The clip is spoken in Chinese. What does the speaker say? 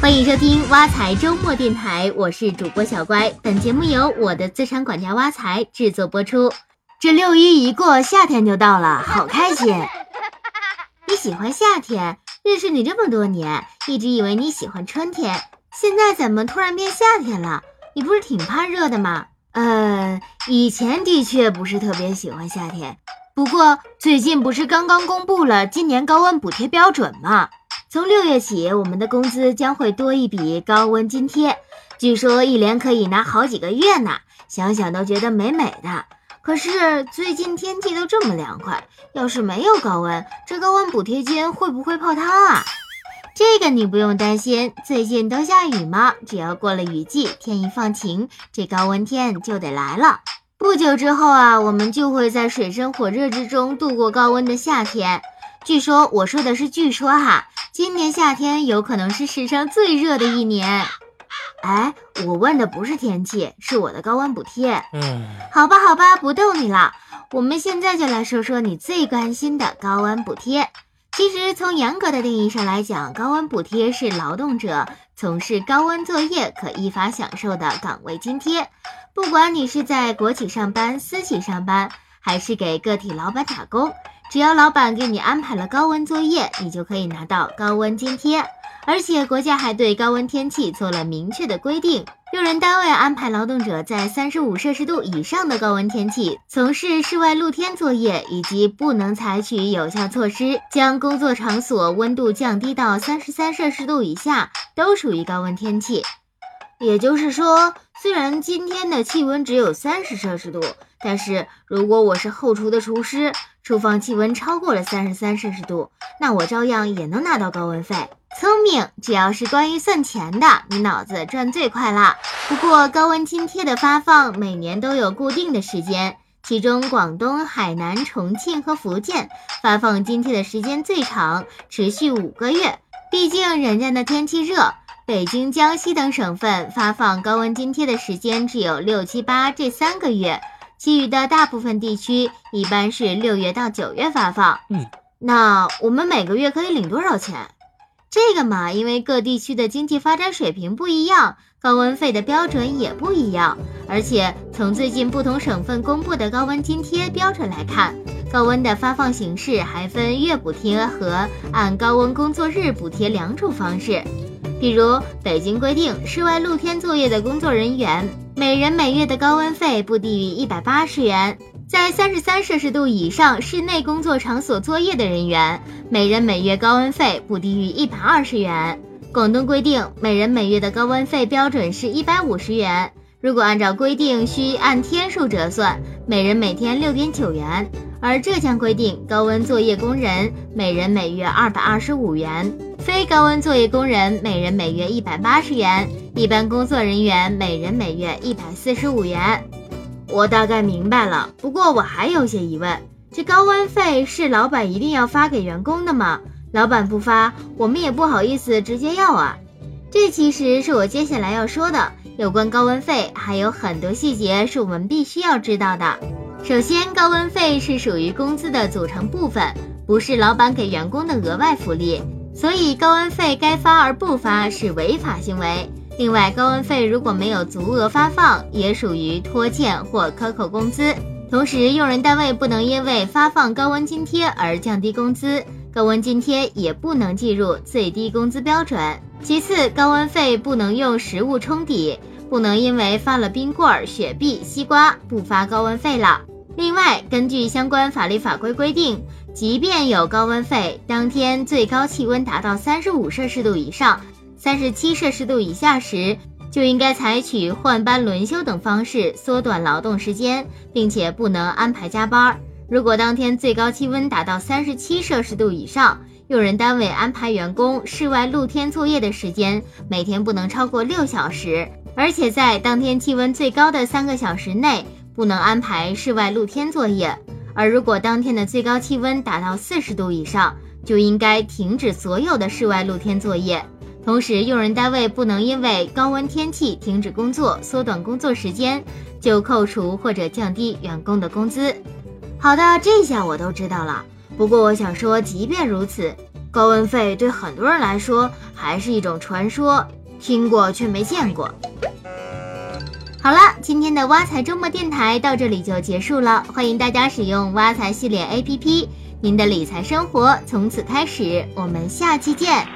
欢迎收听挖财周末电台，我是主播小乖。本节目由我的资产管家挖财制作播出。这六一一过，夏天就到了，好开心！你喜欢夏天？认识你这么多年，一直以为你喜欢春天，现在怎么突然变夏天了？你不是挺怕热的吗？呃，以前的确不是特别喜欢夏天，不过最近不是刚刚公布了今年高温补贴标准吗？从六月起，我们的工资将会多一笔高温津贴，据说一连可以拿好几个月呢，想想都觉得美美的。可是最近天气都这么凉快，要是没有高温，这高温补贴金会不会泡汤啊？这个你不用担心，最近都下雨吗？只要过了雨季，天一放晴，这高温天就得来了。不久之后啊，我们就会在水深火热之中度过高温的夏天。据说，我说的是据说哈。今年夏天有可能是史上最热的一年。哎，我问的不是天气，是我的高温补贴。嗯，好吧，好吧，不逗你了。我们现在就来说说你最关心的高温补贴。其实从严格的定义上来讲，高温补贴是劳动者从事高温作业可依法享受的岗位津贴。不管你是在国企上班、私企上班，还是给个体老板打工。只要老板给你安排了高温作业，你就可以拿到高温津贴。而且国家还对高温天气做了明确的规定：用人单位安排劳动者在三十五摄氏度以上的高温天气从事室外露天作业，以及不能采取有效措施将工作场所温度降低到三十三摄氏度以下，都属于高温天气。也就是说，虽然今天的气温只有三十摄氏度，但是如果我是后厨的厨师，厨房气温超过了三十三摄氏度，那我照样也能拿到高温费。聪明，只要是关于算钱的，你脑子转最快了。不过高温津贴的发放每年都有固定的时间，其中广东、海南、重庆和福建发放津贴的时间最长，持续五个月。毕竟人家那天气热，北京、江西等省份发放高温津贴的时间只有六七八这三个月。其余的大部分地区一般是六月到九月发放。嗯，那我们每个月可以领多少钱？这个嘛，因为各地区的经济发展水平不一样，高温费的标准也不一样。而且从最近不同省份公布的高温津贴标准来看，高温的发放形式还分月补贴和按高温工作日补贴两种方式。比如北京规定，室外露天作业的工作人员每人每月的高温费不低于一百八十元；在三十三摄氏度以上室内工作场所作业的人员，每人每月高温费不低于一百二十元。广东规定，每人每月的高温费标准是一百五十元，如果按照规定需按天数折算，每人每天六点九元；而浙江规定，高温作业工人每人每月二百二十五元。非高温作业工人每人每月一百八十元，一般工作人员每人每月一百四十五元。我大概明白了，不过我还有些疑问：这高温费是老板一定要发给员工的吗？老板不发，我们也不好意思直接要啊。这其实是我接下来要说的，有关高温费还有很多细节是我们必须要知道的。首先，高温费是属于工资的组成部分，不是老板给员工的额外福利。所以高温费该发而不发是违法行为。另外，高温费如果没有足额发放，也属于拖欠或克扣工资。同时，用人单位不能因为发放高温津贴而降低工资，高温津贴也不能计入最低工资标准。其次，高温费不能用实物冲抵，不能因为发了冰棍、雪碧、西瓜不发高温费了。另外，根据相关法律法规规定。即便有高温费，当天最高气温达到三十五摄氏度以上，三十七摄氏度以下时，就应该采取换班轮休等方式缩短劳动时间，并且不能安排加班。如果当天最高气温达到三十七摄氏度以上，用人单位安排员工室外露天作业的时间每天不能超过六小时，而且在当天气温最高的三个小时内不能安排室外露天作业。而如果当天的最高气温达到四十度以上，就应该停止所有的室外露天作业。同时，用人单位不能因为高温天气停止工作、缩短工作时间，就扣除或者降低员工的工资。好的，这下我都知道了。不过我想说，即便如此，高温费对很多人来说还是一种传说，听过却没见过。好了，今天的挖财周末电台到这里就结束了，欢迎大家使用挖财系列 APP，您的理财生活从此开始。我们下期见。